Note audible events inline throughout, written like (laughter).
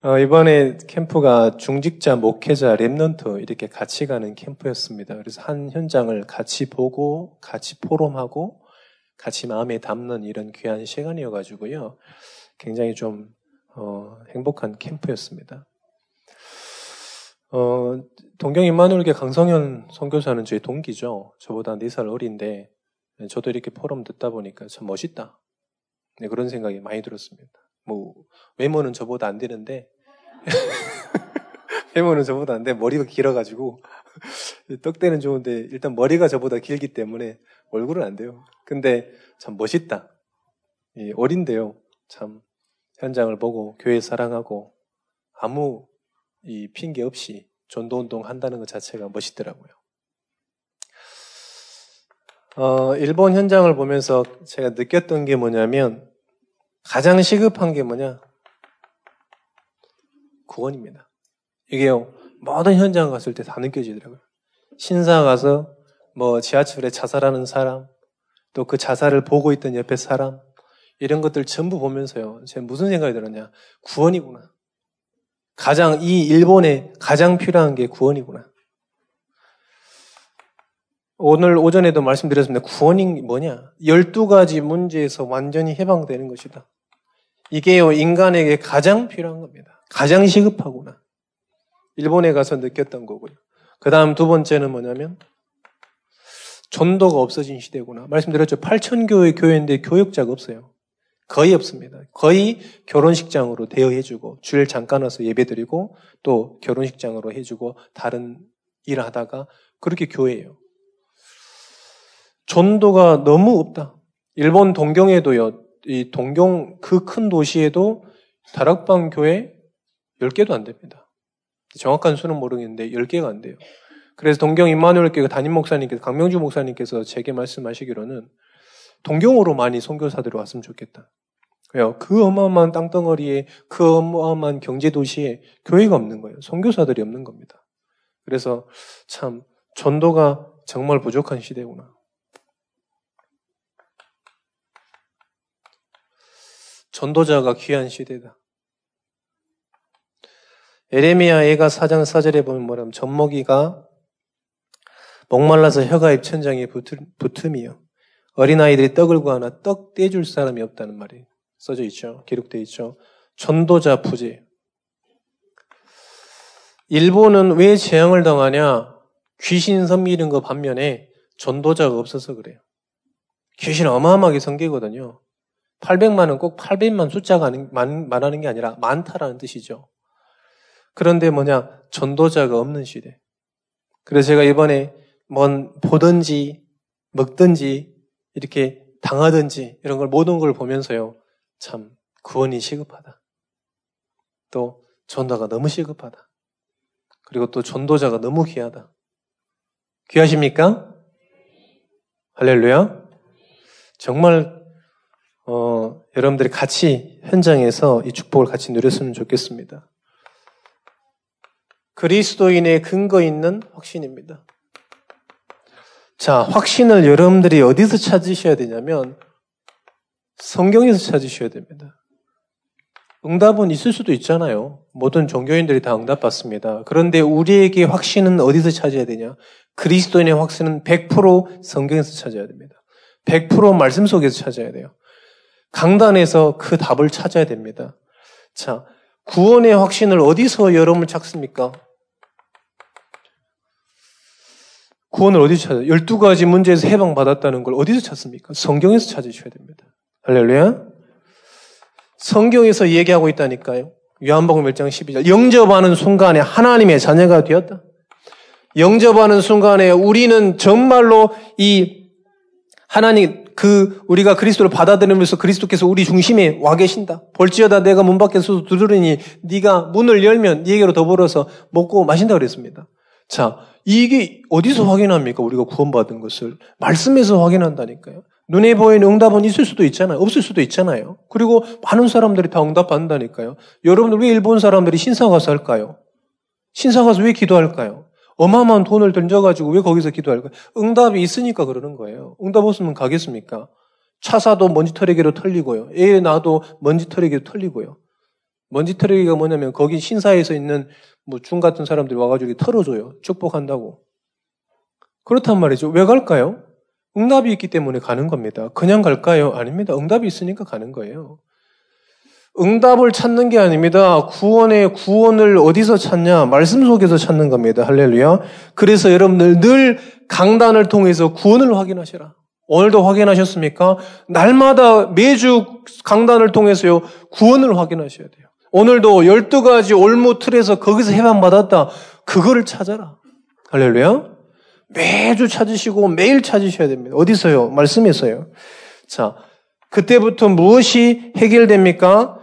어, 이번에 캠프가 중직자, 목회자, remnant 이렇게 같이 가는 캠프였습니다. 그래서 한 현장을 같이 보고, 같이 포럼하고, 같이 마음에 담는 이런 귀한 시간이어가지고요. 굉장히 좀 어, 행복한 캠프였습니다. 어, 동경 임마누엘교 강성현 선교사는 제 동기죠. 저보다 4살 어린데 저도 이렇게 포럼 듣다 보니까 참 멋있다. 네, 그런 생각이 많이 들었습니다. 뭐 외모는 저보다 안 되는데 (laughs) 외모는 저보다 안 돼. 머리가 길어가지고 (laughs) 떡대는 좋은데 일단 머리가 저보다 길기 때문에 얼굴은 안 돼요. 근데 참 멋있다. 어린데요. 참 현장을 보고 교회 사랑하고 아무 이 핑계 없이 전도 운동 한다는 것 자체가 멋있더라고요. 어, 일본 현장을 보면서 제가 느꼈던 게 뭐냐면 가장 시급한 게 뭐냐? 구원입니다. 이게요, 모든 현장 갔을 때 다 느껴지더라고요. 신사 가서 뭐 지하철에 자살하는 사람, 또 그 자살을 보고 있던 옆에 사람, 이런 것들 전부 보면서요. 제가 무슨 생각이 들었냐. 구원이구나. 가장, 이 일본에 가장 필요한 게 구원이구나. 오늘 오전에도 말씀드렸습니다. 구원이 뭐냐? 12가지 문제에서 완전히 해방되는 것이다. 이게요, 인간에게 가장 필요한 겁니다. 가장 시급하구나. 일본에 가서 느꼈던 거고요. 그 다음 두 번째는 뭐냐면, 전도가 없어진 시대구나. 말씀드렸죠. 8천교회 교회인데 교역자가 없어요. 거의 없습니다. 거의 결혼식장으로 대여해주고 주일 잠깐 와서 예배드리고 또 결혼식장으로 해주고 다른 일 하다가 그렇게 교회예요. 전도가 너무 없다. 일본 동경에도요. 이 동경 그 큰 도시에도 다락방 교회 10개도 안 됩니다. 정확한 수는 모르겠는데 10개가 안 돼요. 그래서 동경 임마누엘 교회 담임 목사님께서 강명주 목사님께서 제게 말씀하시기로는 동경으로 많이 선교사들이 왔으면 좋겠다. 그 어마어마한 땅덩어리에 그 어마어마한 경제 도시에 교회가 없는 거예요. 선교사들이 없는 겁니다. 그래서 참 전도가 정말 부족한 시대구나. 전도자가 귀한 시대다. 에레미야 애가 사장 사절에 보면 뭐라면 젖먹이가 목말라서 혀가 입천장에 붙음 이요. 어린아이들이 떡을 구하나 떡 떼줄 사람이 없다는 말이 써져 있죠. 기록되어 있죠. 전도자 부재. 일본은 왜 재앙을 당하냐? 귀신 섬기는 거 반면에 전도자가 없어서 그래요. 귀신 어마어마하게 섬기거든요. 800만은 꼭 800만 숫자가 말하는 게 아니라 많다라는 뜻이죠. 그런데 뭐냐? 전도자가 없는 시대. 그래서 제가 이번에 뭔 보든지 먹든지 이렇게 당하든지 이런 걸 모든 걸 보면서요. 참 구원이 시급하다. 또 전도가 너무 시급하다. 그리고 또 전도자가 너무 귀하다. 귀하십니까? 할렐루야. 정말 어, 여러분들이 같이 현장에서 이 축복을 같이 누렸으면 좋겠습니다. 그리스도인의 근거 있는 확신입니다. 자, 확신을 여러분들이 어디서 찾으셔야 되냐면 성경에서 찾으셔야 됩니다. 응답은 있을 수도 있잖아요. 모든 종교인들이 다 응답 받습니다. 그런데 우리에게 확신은 어디서 찾아야 되냐? 그리스도인의 확신은 100% 성경에서 찾아야 됩니다. 100% 말씀 속에서 찾아야 돼요. 강단에서 그 답을 찾아야 됩니다. 자, 구원의 확신을 어디서 여러분 찾습니까? 구원을 어디서 찾아요? 12가지 문제에서 해방받았다는 걸 어디서 찾습니까? 성경에서 찾으셔야 됩니다. 할렐루야. 성경에서 얘기하고 있다니까요. 요한복음 1장 12절. 영접하는 순간에 하나님의 자녀가 되었다. 영접하는 순간에 우리는 정말로 이 하나님 그 우리가 그리스도를 받아들이면서 그리스도께서 우리 중심에 와 계신다. 볼지어다 내가 문 밖에서 두드리니 네가 문을 열면 네게로 더불어서 먹고 마신다 그랬습니다. 자, 이게 어디서 확인합니까? 우리가 구원받은 것을 말씀에서 확인한다니까요. 눈에 보이는 응답은 있을 수도 있잖아요. 없을 수도 있잖아요. 그리고 많은 사람들이 다 응답받는다니까요. 여러분들 왜 일본 사람들이 신사 가서 할까요? 신사 가서 왜 기도할까요? 어마어마한 돈을 던져가지고 왜 거기서 기도할까요? 응답이 있으니까 그러는 거예요. 응답 없으면 가겠습니까? 차 사도 먼지 털리기로 털리고요. 애 낳아도 먼지 털리기로 털리고요. 먼지 털어기가 뭐냐면 거기 신사에서 있는 뭐 중 같은 사람들이 와가지고 털어줘요. 축복한다고. 그렇단 말이죠. 왜 갈까요? 응답이 있기 때문에 가는 겁니다. 그냥 갈까요? 아닙니다. 응답이 있으니까 가는 거예요. 응답을 찾는 게 아닙니다. 구원의 구원을 어디서 찾냐? 말씀 속에서 찾는 겁니다. 할렐루야. 그래서 여러분들 늘 강단을 통해서 구원을 확인하시라. 오늘도 확인하셨습니까? 날마다 매주 강단을 통해서요, 구원을 확인하셔야 돼요. 오늘도 12가지 올무 틀에서 거기서 해방받았다. 그거를 찾아라. 할렐루야. 매주 찾으시고 매일 찾으셔야 됩니다. 어디서요? 말씀에서요. 자, 그때부터 무엇이 해결됩니까?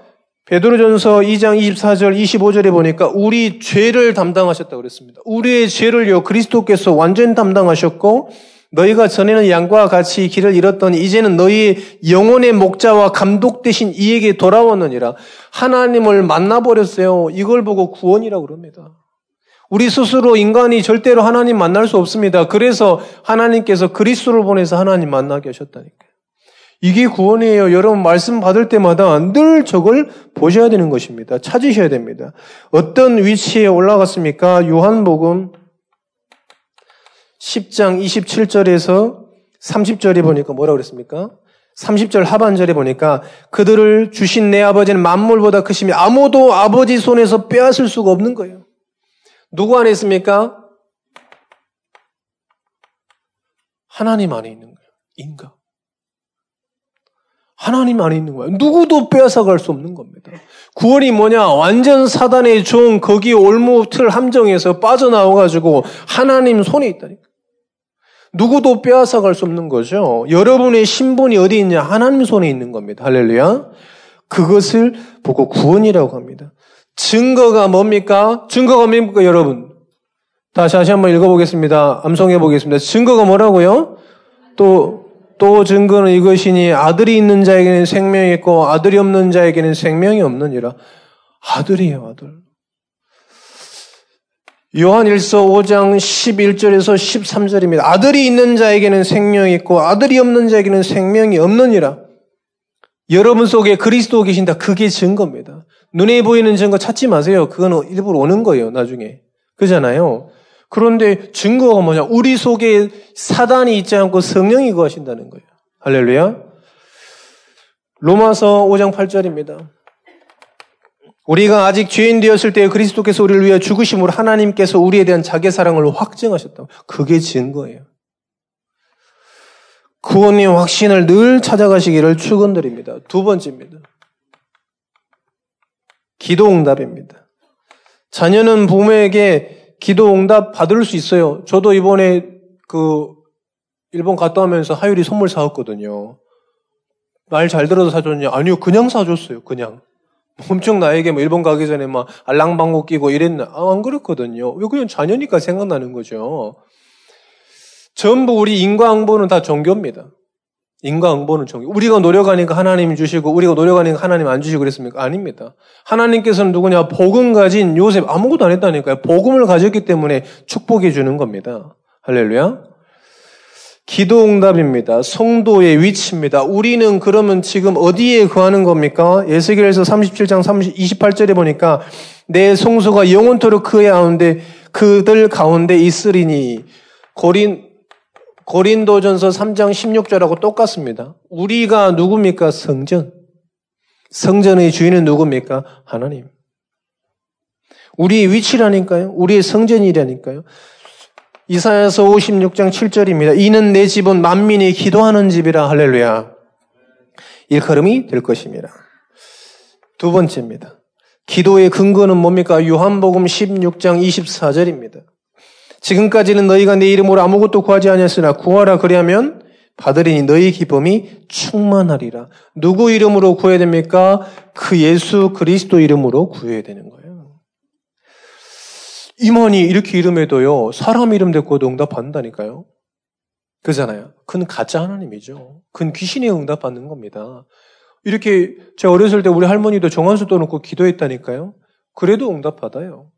베드로전서 2장 24절 25절에 보니까 우리 죄를 담당하셨다고 그랬습니다. 우리의 죄를요 그리스도께서 완전 담당하셨고 너희가 전에는 양과 같이 길을 잃었더니 이제는 너희 영혼의 목자와 감독 대신 이에게 돌아왔느니라. 하나님을 만나 버렸어요. 이걸 보고 구원이라고 그럽니다. 우리 스스로 인간이 절대로 하나님 만날 수 없습니다. 그래서 하나님께서 그리스도를 보내서 하나님 만나게 하셨다니까요. 이게 구원이에요. 여러분 말씀 받을 때마다 늘 저걸 보셔야 되는 것입니다. 찾으셔야 됩니다. 어떤 위치에 올라갔습니까? 요한복음 10장 27절에서 30절에 보니까 뭐라 그랬습니까? 30절 하반절에 보니까 그들을 주신 내 아버지는 만물보다 크시며 아무도 아버지 손에서 빼앗을 수가 없는 거예요. 누구 안에 있습니까? 하나님 안에 있는 거예요. 인가. 하나님 안에 있는 거예요. 누구도 빼앗아갈 수 없는 겁니다. 구원이 뭐냐? 완전 사단의 종, 거기 올무 틀 함정에서 빠져나와가지고 하나님 손에 있다니까. 누구도 빼앗아갈 수 없는 거죠. 여러분의 신분이 어디 있냐? 하나님 손에 있는 겁니다. 할렐루야. 그것을 보고 구원이라고 합니다. 증거가 뭡니까? 증거가 뭡니까, 여러분? 다시 다시 한번 읽어보겠습니다. 암송해 보겠습니다. 증거가 뭐라고요? 또, 또 증거는 이것이니 아들이 있는 자에게는 생명이 있고 아들이 없는 자에게는 생명이 없느니라. 아들이에요, 아들. 요한 1서 5장 11절에서 13절입니다. 아들이 있는 자에게는 생명이 있고 아들이 없는 자에게는 생명이 없느니라. 여러분 속에 그리스도 계신다. 그게 증거입니다. 눈에 보이는 증거 찾지 마세요. 그건 일부러 오는 거예요, 나중에. 그잖아요. 그런데 증거가 뭐냐? 우리 속에 사단이 있지 않고 성령이 거하신다는 거예요. 할렐루야. 로마서 5장 8절입니다. 우리가 아직 죄인 되었을 때 그리스도께서 우리를 위해 죽으심으로 하나님께서 우리에 대한 자기 사랑을 확증하셨다. 그게 증거예요. 구원의 확신을 늘 찾아가시기를 축원드립니다. 두 번째입니다. 기도 응답입니다. 자녀는 부모에게 기도 응답 받을 수 있어요. 저도 이번에 그 일본 갔다 오면서 하율이 선물 사왔거든요. 말 잘 들어서 사줬냐? 아니요, 그냥 사줬어요. 그냥. 엄청 나에게 뭐 일본 가기 전에 막 알랑방구 끼고 이랬나? 아, 안 그렇거든요. 왜 그냥 자녀니까 생각나는 거죠. 전부 우리 인과응보는 다 종교입니다. 인과응보는 종교. 우리가 노력하니까 하나님이 주시고 우리가 노력하니까 하나님 안 주시고 그랬습니까? 아닙니다. 하나님께서는 누구냐? 복음 가진 요셉 아무것도 안 했다니까요. 복음을 가졌기 때문에 축복해 주는 겁니다. 할렐루야. 기도 응답입니다. 성도의 위치입니다. 우리는 그러면 지금 어디에 거하는 겁니까? 예수계에서 37장 30, 28절에 보니까 내 성소가 영원토록 그의 가운데 그들 가운데 있으리니 고린 고린도전서 3장 16절하고 똑같습니다. 우리가 누굽니까? 성전. 성전의 주인은 누굽니까? 하나님. 우리의 위치라니까요. 우리의 성전이라니까요. 이사야서 56장 7절입니다. 이는 내 집은 만민이 기도하는 집이라 할렐루야. 일컬음이 될 것입니다. 두 번째입니다. 기도의 근거는 뭡니까? 요한복음 16장 24절입니다. 지금까지는 너희가 내 이름으로 아무것도 구하지 아니었으나 구하라 그리하면 받으리니 너희 기쁨이 충만하리라. 누구 이름으로 구해야 됩니까? 그 예수 그리스도 이름으로 구해야 되는 거예요. 임원이 이렇게 이름에도요, 사람 이름 대고도 응답받는다니까요. 그잖아요. 그건 가짜 하나님이죠. 그건 귀신이 응답받는 겁니다. 이렇게 제가 어렸을 때 우리 할머니도 정한수 떠놓고 기도했다니까요. 그래도 응답받아요.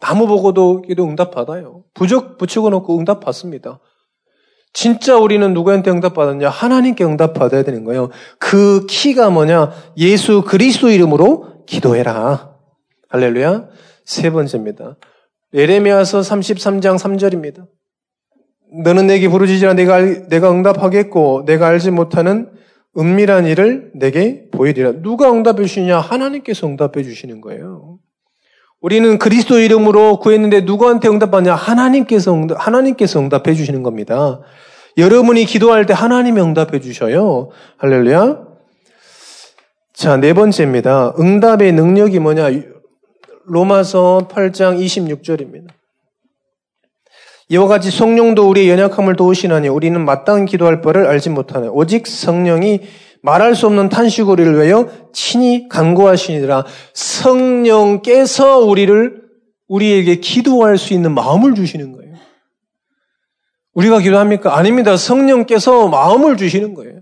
나무 보고도 기도 응답받아요. 부적 붙이고 놓고 응답받습니다. 진짜 우리는 누구한테 응답받았냐? 하나님께 응답받아야 되는 거예요. 그 키가 뭐냐? 예수 그리스도 이름으로 기도해라. 할렐루야. 세 번째입니다. 예레미야서 33장 3절입니다. 너는 내게 부르짖으라 내가 내가 응답하겠고 내가 알지 못하는 은밀한 일을 내게 보이리라. 누가 응답해 주시냐? 하나님께서 응답해 주시는 거예요. 우리는 그리스도 이름으로 구했는데 누구한테 응답받냐? 하나님께서 응답, 하나님께서 응답해 주시는 겁니다. 여러분이 기도할 때 하나님이 응답해 주셔요. 할렐루야. 자, 네 번째입니다. 응답의 능력이 뭐냐? 로마서 8장 26절입니다. 이와 같이 성령도 우리의 연약함을 도우시나니 우리는 마땅히 기도할 바를 알지 못하네. 오직 성령이 말할 수 없는 탄식 우리를 위하여 친히 간구하시니라. 성령께서 우리를 우리에게 기도할 수 있는 마음을 주시는 거예요. 우리가 기도합니까? 아닙니다. 성령께서 마음을 주시는 거예요.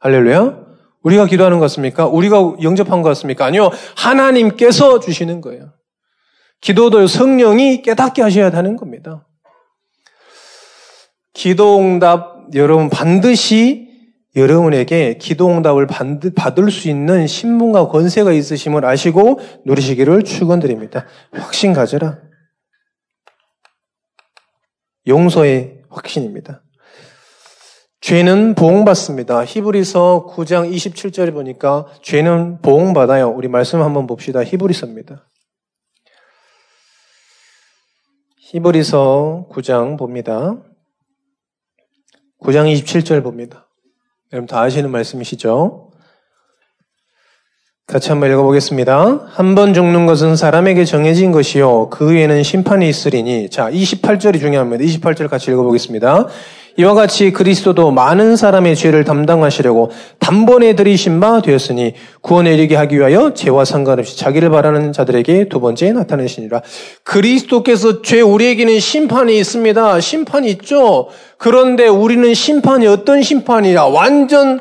할렐루야. 우리가 기도하는 것 같습니까? 우리가 영접한 것 같습니까? 아니요. 하나님께서 주시는 거예요. 기도도 성령이 깨닫게 하셔야 하는 겁니다. 기도응답 여러분 반드시 여러분에게 기도 응답을 받을 수 있는 신분과 권세가 있으심을 아시고 누리시기를 축원드립니다. 확신 가져라. 용서의 확신입니다. 죄는 보응받습니다. 히브리서 9장 27절에 보니까 죄는 보응받아요. 우리 말씀 한번 봅시다. 히브리서입니다. 히브리서 9장 봅니다. 9장 27절 봅니다. 여러분 다 아시는 말씀이시죠? 같이 한번 읽어보겠습니다. 한 번 죽는 것은 사람에게 정해진 것이요. 그 위에는 심판이 있으리니. 자, 28절이 중요합니다. 28절 같이 읽어보겠습니다. 이와 같이 그리스도도 많은 사람의 죄를 담당하시려고 단번에 들이신 바 되었으니 구원에 이르게 하기 위하여 죄와 상관없이 자기를 바라는 자들에게 두 번째 나타내시니라. 그리스도께서 죄 우리에게는 심판이 있습니다. 심판이 있죠. 그런데 우리는 심판이 어떤 심판이냐? 완전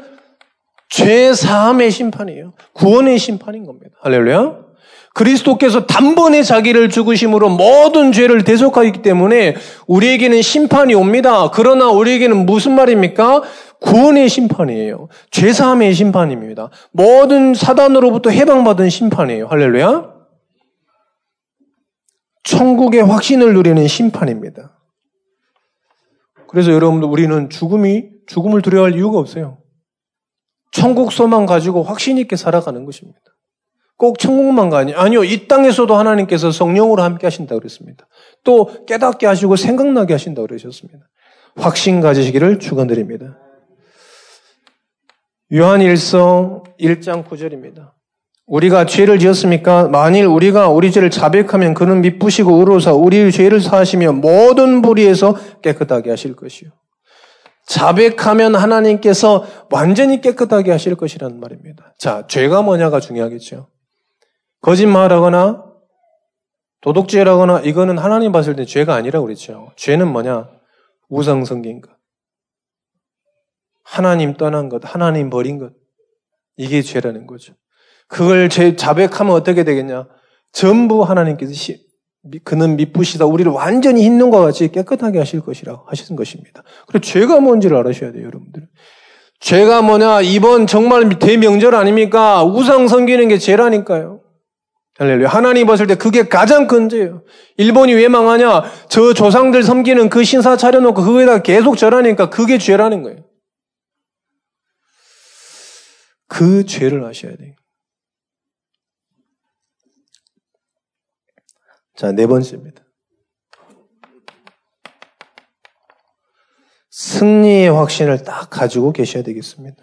죄 사함의 심판이에요. 구원의 심판인 겁니다. 할렐루야. 그리스도께서 단번에 자기를 죽으심으로 모든 죄를 대속하기 때문에 우리에게는 심판이 옵니다. 그러나 우리에게는 무슨 말입니까? 구원의 심판이에요. 죄사함의 심판입니다. 모든 사단으로부터 해방받은 심판이에요. 할렐루야. 천국의 확신을 누리는 심판입니다. 그래서 여러분들 우리는 죽음이 죽음을 두려워할 이유가 없어요. 천국 소망 가지고 확신 있게 살아가는 것입니다. 꼭 천국만 가니 아니요 이 땅에서도 하나님께서 성령으로 함께 하신다 그랬습니다. 또 깨닫게 하시고 생각나게 하신다 그러셨습니다. 확신 가지시기를 축원드립니다. 요한일서 1장 9절입니다. 우리가 죄를 지었습니까? 만일 우리가 우리 죄를 자백하면 그는 미쁘시고 의로사 우리의 죄를 사하시며 모든 불의에서 깨끗하게 하실 것이요. 자백하면 하나님께서 완전히 깨끗하게 하실 것이라는 말입니다. 자, 죄가 뭐냐가 중요하겠죠. 거짓말하거나 도둑질하거나 이거는 하나님 봤을 때 죄가 아니라고 그랬죠. 죄는 뭐냐? 우상 성긴 것. 하나님 떠난 것, 하나님 버린 것. 이게 죄라는 거죠. 그걸 죄 자백하면 어떻게 되겠냐? 전부 하나님께서 시, 그는 미쁘시다. 우리를 완전히 흰눈과 같이 깨끗하게 하실 것이라고 하신 것입니다. 그리고 죄가 뭔지를 알아셔야 돼요, 여러분들. 죄가 뭐냐? 이번 정말 대명절 아닙니까? 우상 섬기는 게 죄라니까요. 할렐루야. 하나님 봤을 때 그게 가장 큰 죄예요. 일본이 왜 망하냐? 저 조상들 섬기는 그 신사 차려놓고 그거에다 계속 절하니까 그게 죄라는 거예요. 그 죄를 아셔야 돼요. 자, 네 번째입니다. 승리의 확신을 딱 가지고 계셔야 되겠습니다.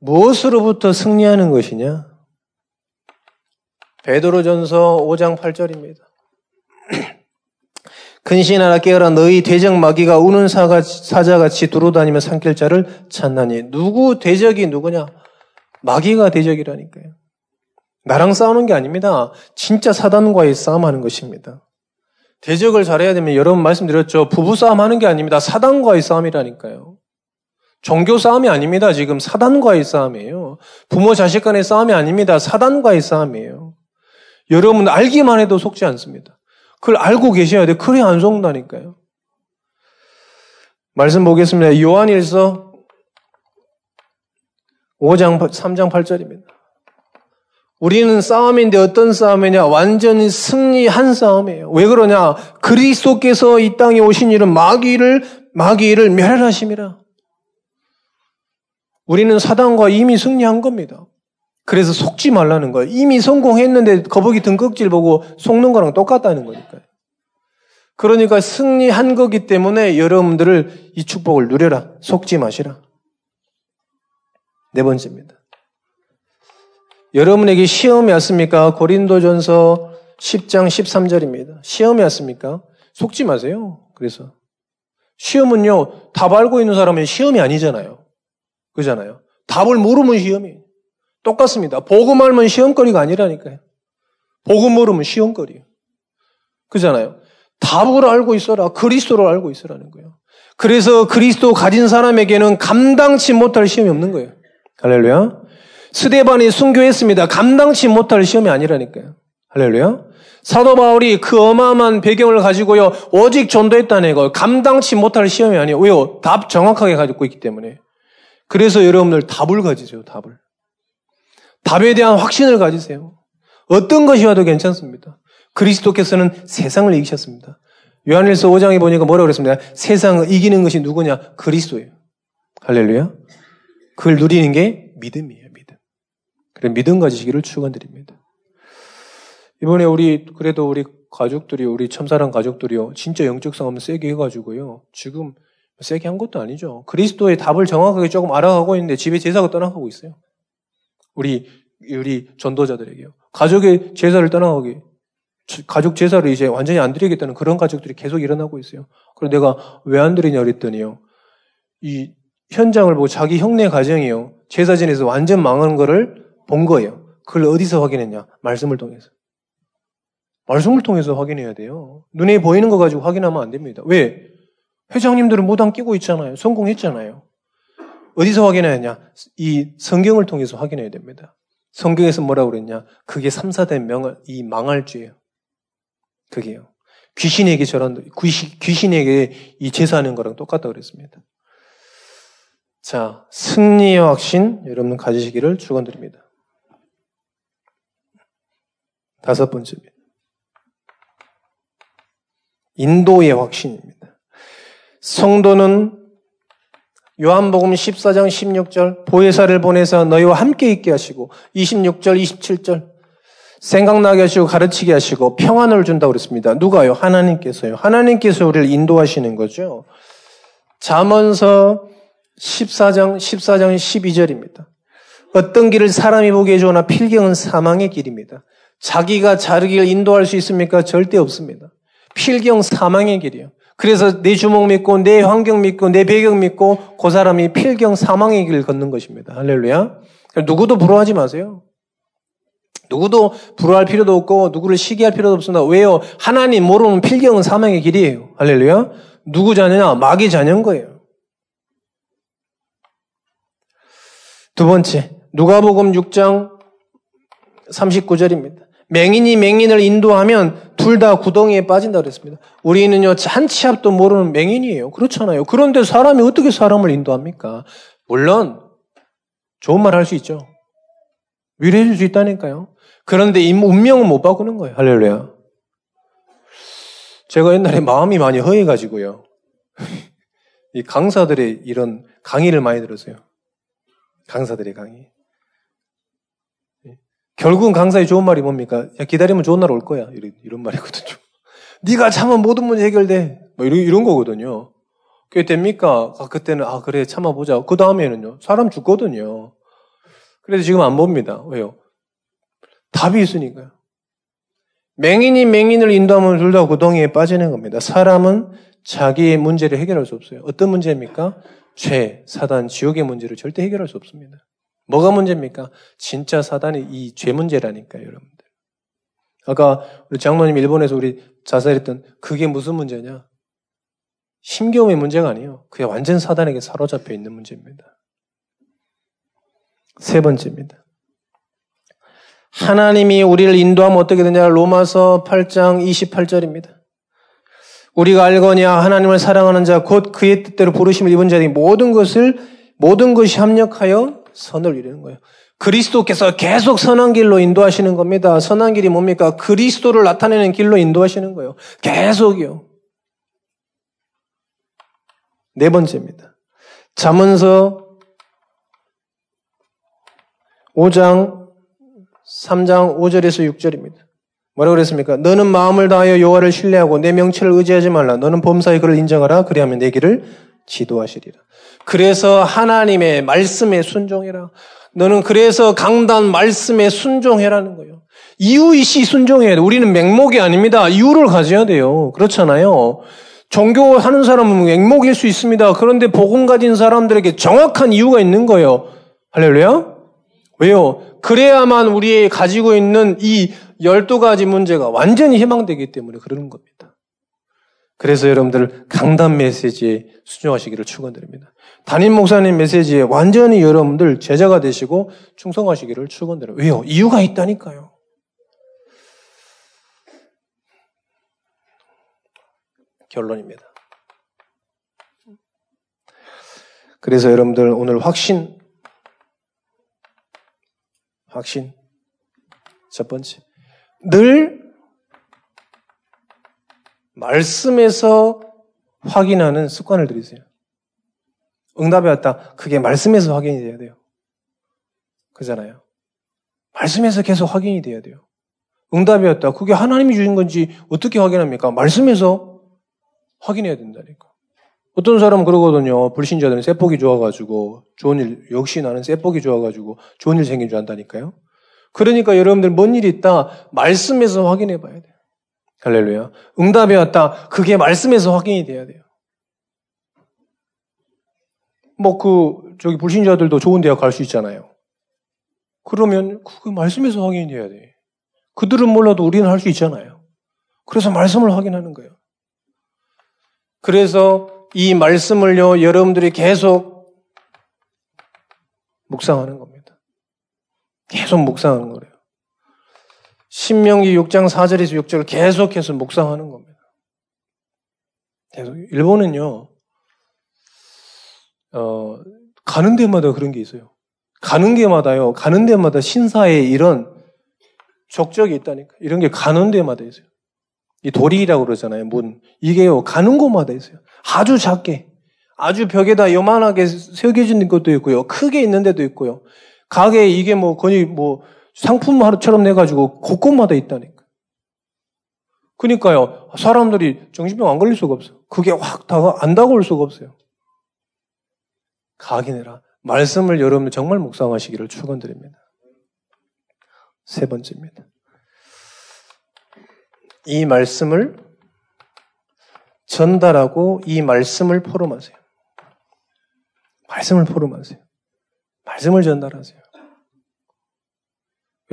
무엇으로부터 승리하는 것이냐? 베드로전서 5장 8절입니다. 근신하라 깨어라 너희 대적 마귀가 우는 사자같이 두루다니며 삼킬 자를 찾나니 누구 대적이 누구냐? 마귀가 대적이라니까요. 나랑 싸우는 게 아닙니다. 진짜 사단과의 싸움하는 것입니다. 대적을 잘해야 되면 여러분 말씀드렸죠. 부부 싸움 하는 게 아닙니다. 사단과의 싸움이라니까요. 종교 싸움이 아닙니다. 지금 사단과의 싸움이에요. 부모 자식 간의 싸움이 아닙니다. 사단과의 싸움이에요. 여러분 알기만 해도 속지 않습니다. 그걸 알고 계셔야 돼. 그래 안 속는다니까요. 말씀 보겠습니다. 요한일서 5장 3장 8절입니다. 우리는 싸움인데 어떤 싸움이냐? 완전히 승리한 싸움이에요. 왜 그러냐? 그리스도께서 이 땅에 오신 일은 마귀를 마귀를 멸하심이라. 우리는 사단과 이미 승리한 겁니다. 그래서 속지 말라는 거예요. 이미 성공했는데 거북이 등껍질 보고 속는 거랑 똑같다는 거니까요. 그러니까 승리한 거기 때문에 여러분들을 이 축복을 누려라. 속지 마시라. 네 번째입니다. 여러분에게 시험이 왔습니까? 고린도전서 10장 13절입니다. 시험이 왔습니까? 속지 마세요. 그래서 시험은요, 답 알고 있는 사람은 시험이 아니잖아요. 그잖아요. 답을 모르면 시험이 똑같습니다. 복음 알면 시험거리가 아니라니까요. 복음 모르면 시험거리예요. 그잖아요. 답을 알고 있어라. 그리스도를 알고 있으라는 거예요. 그래서 그리스도 가진 사람에게는 감당치 못할 시험이 없는 거예요. 할렐루야. 스데반이 순교했습니다. 감당치 못할 시험이 아니라니까요. 할렐루야. 사도 바울이 그 어마어마한 배경을 가지고요. 오직 전도했다는 거 감당치 못할 시험이 아니에요. 왜요? 답 정확하게 가지고 있기 때문에. 그래서 여러분들 답을 가지세요. 답을. 답에 대한 확신을 가지세요. 어떤 것이 와도 괜찮습니다. 그리스도께서는 세상을 이기셨습니다. 요한일서 5장에 보니까 뭐라고 그랬습니다. 세상을 이기는 것이 누구냐? 그리스도예요. 할렐루야. 그걸 누리는 게 믿음이에요. 믿음. 그래 믿음 가지시기를 축원드립니다. 이번에 우리 그래도 우리 가족들이 우리 첨사랑 가족들이요 진짜 영적 상함을 세게 해 가지고요 지금 세게 한 것도 아니죠. 그리스도의 답을 정확하게 조금 알아가고 있는데 집에 제사가 떠나가고 있어요. 우리 우리 전도자들에게요. 가족의 제사를 떠나가게 가족 제사를 이제 완전히 안 드리겠다는 그런 가족들이 계속 일어나고 있어요. 그래서 내가 왜 안 드리냐 그랬더니요. 이 현장을 보고 자기 형네 가정이요. 제사 지내서 완전 망한 거를 본 거예요. 그걸 어디서 확인했냐? 말씀을 통해서. 말씀을 통해서 확인해야 돼요. 눈에 보이는 거 가지고 확인하면 안 됩니다. 왜? 회장님들은 무당 끼고 있잖아요. 성공했잖아요. 어디서 확인해야 냐이 성경을 통해서 확인해야 됩니다. 성경에서 뭐라고 그랬냐? 그게 3, 4대 명을, 이 망할 죄예요. 그게요. 귀신에게 저런, 귀신, 귀신 에게 이 제사하는 거랑 똑같다고 그랬습니다. 자, 승리의 확신 여러분 가지시기를 축원드립니다. 다섯 번째입니다. 인도의 확신입니다. 성도는 요한복음 14장 16절 보혜사를 보내서 너희와 함께 있게 하시고 26절 27절 생각나게 하시고 가르치게 하시고 평안을 준다고 그랬습니다. 누가요? 하나님께서요. 하나님께서 우리를 인도하시는 거죠. 잠언서 14장 14장 12절입니다. 어떤 길을 사람이 보기에 좋으나 필경은 사망의 길입니다. 자기가 자르기를 인도할 수 있습니까? 절대 없습니다. 필경 사망의 길이에요. 그래서 내 주먹 믿고 내 환경 믿고 내 배경 믿고 그 사람이 필경 사망의 길을 걷는 것입니다. 할렐루야. 누구도 부러워하지 마세요. 누구도 부러워할 필요도 없고 누구를 시기할 필요도 없습니다. 왜요? 하나님 모르는 필경은 사망의 길이에요. 할렐루야. 누구 자녀냐? 마귀 자녀인 거예요. 두 번째, 누가복음 6장 39절입니다. 맹인이 맹인을 인도하면 둘 다 구덩이에 빠진다 그랬습니다. 우리는요, 한 치 앞도 모르는 맹인이에요. 그렇잖아요. 그런데 사람이 어떻게 사람을 인도합니까? 물론, 좋은 말 할 수 있죠. 위로해 줄 수 있다니까요. 그런데 운명은 못 바꾸는 거예요. 할렐루야. 제가 옛날에 마음이 많이 허해가지고요. (laughs) 이 강사들의 이런 강의를 많이 들었어요. 강사들의 강의. 결국은 강사의 좋은 말이 뭡니까? 야, 기다리면 좋은 날 올 거야. 이런, 이런 말이거든요. (laughs) 네가 참으면 모든 문제 해결돼. 뭐 이런, 이런 거거든요. 그게 됩니까? 아, 그때는, 아, 그래, 참아보자. 그 다음에는요, 사람 죽거든요. 그래서 지금 안 봅니다. 왜요? 답이 있으니까요. 맹인이 맹인을 인도하면 둘 다 구덩이에 빠지는 겁니다. 사람은 자기의 문제를 해결할 수 없어요. 어떤 문제입니까? 죄, 사단, 지옥의 문제를 절대 해결할 수 없습니다. 뭐가 문제입니까? 진짜 사단이 이 죄 문제라니까요, 여러분들. 아까 우리 장로님 일본에서 우리 자살했던 그게 무슨 문제냐? 심경의 문제가 아니에요. 그게 완전 사단에게 사로잡혀 있는 문제입니다. 세 번째입니다. 하나님이 우리를 인도하면 어떻게 되냐? 로마서 8장 28절입니다. 우리가 알거냐 하나님을 사랑하는 자 곧 그의 뜻대로 부르심을 입은 자들이 모든 것을 모든 것이 합력하여 선을 이루는 거예요. 그리스도께서 계속 선한 길로 인도하시는 겁니다. 선한 길이 뭡니까? 그리스도를 나타내는 길로 인도하시는 거예요. 계속이요. 네 번째입니다. 잠언서 5장 3장 5절에서 6절입니다. 뭐라고 그랬습니까? 너는 마음을 다하여 여호와를 신뢰하고 내 명체를 의지하지 말라. 너는 범사에 그를 인정하라. 그리하면 내 길을 지도하시리라. 그래서 하나님의 말씀에 순종해라. 너는 그래서 강단 말씀에 순종해라는 거예요. 이유이시 순종해야 돼. 우리는 맹목이 아닙니다. 이유를 가져야 돼요. 그렇잖아요. 종교하는 사람은 맹목일 수 있습니다. 그런데 복음 가진 사람들에게 정확한 이유가 있는 거예요. 할렐루야? 왜요? 그래야만 우리 가지고 있는 이 12가지 문제가 완전히 해방되기 때문에 그러는 겁니다. 그래서 여러분들 강단 메시지에 순종하시기를 축원드립니다. 담임 목사님 메시지에 완전히 여러분들 제자가 되시고 충성하시기를 축원드려요. 왜요? 이유가 있다니까요. 결론입니다. 그래서 여러분들 오늘 확신 확신 첫 번째 늘 말씀에서 확인하는 습관을 들이세요. 응답이 왔다. 그게 말씀에서 확인이 돼야 돼요. 그잖아요. 말씀에서 계속 확인이 돼야 돼요. 응답이 왔다. 그게 하나님이 주신 건지 어떻게 확인합니까? 말씀에서 확인해야 된다니까. 어떤 사람은 그러거든요. 불신자들은 세폭이 좋아가지고 좋은 일, 역시 나는 세폭이 좋아가지고 좋은 일 생긴 줄 안다니까요. 그러니까 여러분들 뭔 일이 있다. 말씀에서 확인해 봐야 돼요. 할렐루야. 응답이 왔다. 그게 말씀에서 확인이 돼야 돼요. 뭐 그, 저기 불신자들도 좋은 대학 갈 수 있잖아요. 그러면 그 말씀에서 확인이 돼야 돼. 그들은 몰라도 우리는 할 수 있잖아요. 그래서 말씀을 확인하는 거예요. 그래서 이 말씀을요, 여러분들이 계속 묵상하는 겁니다. 계속 묵상하는 거예요. 신명기 6장 4절에서 6절을 계속해서 묵상하는 겁니다. 계속. 일본은요, 어, 가는 데마다 그런 게 있어요. 가는 데마다요, 가는 데마다 신사에 이런 족적이 있다니까. 이런 게 가는 데마다 있어요. 이 돌이라고 그러잖아요, 문. 이게요, 가는 곳마다 있어요. 아주 작게. 아주 벽에다 요만하게 새겨진 것도 있고요. 크게 있는 데도 있고요. 가게에 이게 뭐, 거의 뭐, 상품 하루처럼 내가지고 곳곳마다 있다니까. 그러니까요, 사람들이 정신병 안 걸릴 수가 없어요. 그게 확 다가 안 다가올 수가 없어요. 각인해라. 말씀을 여러분 정말 묵상하시기를 축원드립니다. 세 번째입니다. 이 말씀을 전달하고 이 말씀을 포럼하세요. 말씀을 포럼하세요. 말씀을 전달하세요.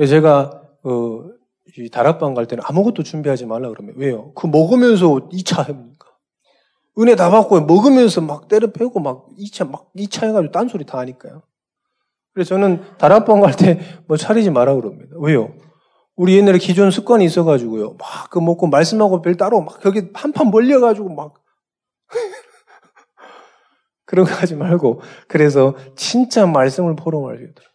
제가 어, 이 다락방 갈 때는 아무것도 준비하지 말라 그러면 왜요? 그 먹으면서 2차 해보니까 은혜 다 받고 먹으면서 막 때려 패고 막 2차 막 2차 해가지고 딴소리 다 하니까요. 그래서 저는 다락방 갈 때 뭐 차리지 마라 그럽니다. 왜요? 우리 옛날에 기존 습관이 있어가지고요. 막 그 먹고 말씀하고 별 따로 막 여기 한판 벌려가지고 막 (laughs) 그런 거 하지 말고 그래서 진짜 말씀을 포럼하셔야 돼요.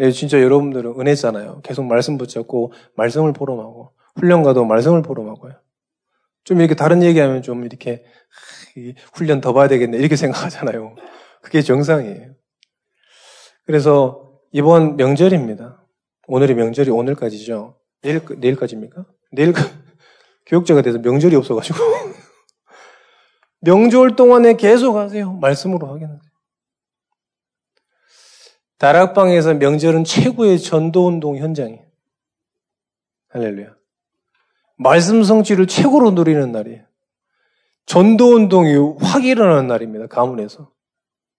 예, 진짜 여러분들은 은혜잖아요. 계속 말씀 붙잡고 말씀을 포럼하고 훈련 가도 말씀을 포럼하고요. 좀 이렇게 다른 얘기하면 좀 이렇게 훈련 더 봐야 되겠네 이렇게 (laughs) 생각하잖아요. 그게 정상이에요. 그래서 이번 명절입니다. 오늘이 명절이 오늘까지죠. 내일 내일까지입니까? 내일 (laughs) 교육자가 돼서 명절이 없어가지고 (laughs) 명절 동안에 계속 하세요. 말씀으로 확인하세요. 다락방에서 명절은 최고의 전도운동 현장이에요. 할렐루야. 말씀 성취를 최고로 누리는 날이에요. 전도운동이 확 일어나는 날입니다. 가문에서.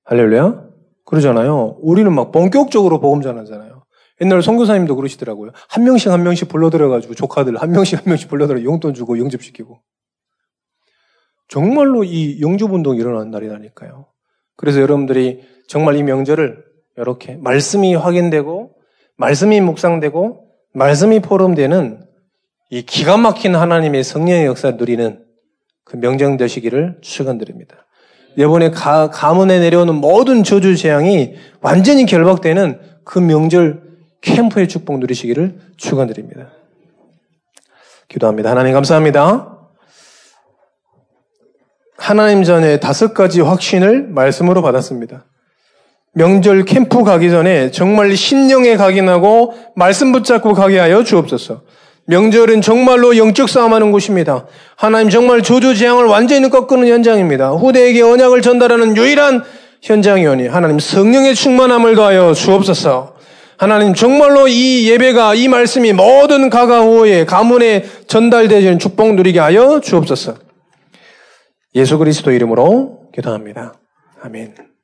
할렐루야. 그러잖아요. 우리는 막 본격적으로 복음 전하잖아요. 옛날 선교사님도 그러시더라고요. 한 명씩 한 명씩 불러들여가지고 조카들 한 명씩 한 명씩 불러들여 용돈 주고 영접시키고. 정말로 이 영접운동이 일어나는 날이라니까요. 그래서 여러분들이 정말 이 명절을 이렇게 말씀이 확인되고 말씀이 묵상되고 말씀이 포럼되는 이 기가 막힌 하나님의 성령의 역사를 누리는 그 명정되시기를 축원드립니다. 이번에 가, 가문에 내려오는 모든 저주 재앙이 완전히 결박되는 그 명절 캠프의 축복 누리시기를 축원드립니다. 기도합니다. 하나님 감사합니다. 하나님 전에 다섯 가지 확신을 말씀으로 받았습니다. 명절 캠프 가기 전에 정말 신령에 각인하고 말씀 붙잡고 가게 하여 주옵소서. 명절은 정말로 영적 싸움하는 곳입니다. 하나님 정말 조조 재앙을 완전히 꺾는 현장입니다. 후대에게 언약을 전달하는 유일한 현장이오니 하나님 성령의 충만함을 더하여 주옵소서. 하나님 정말로 이 예배가 이 말씀이 모든 가가호에 가문에 전달되는 축복 누리게 하여 주옵소서. 예수 그리스도 이름으로 기도합니다. 아멘.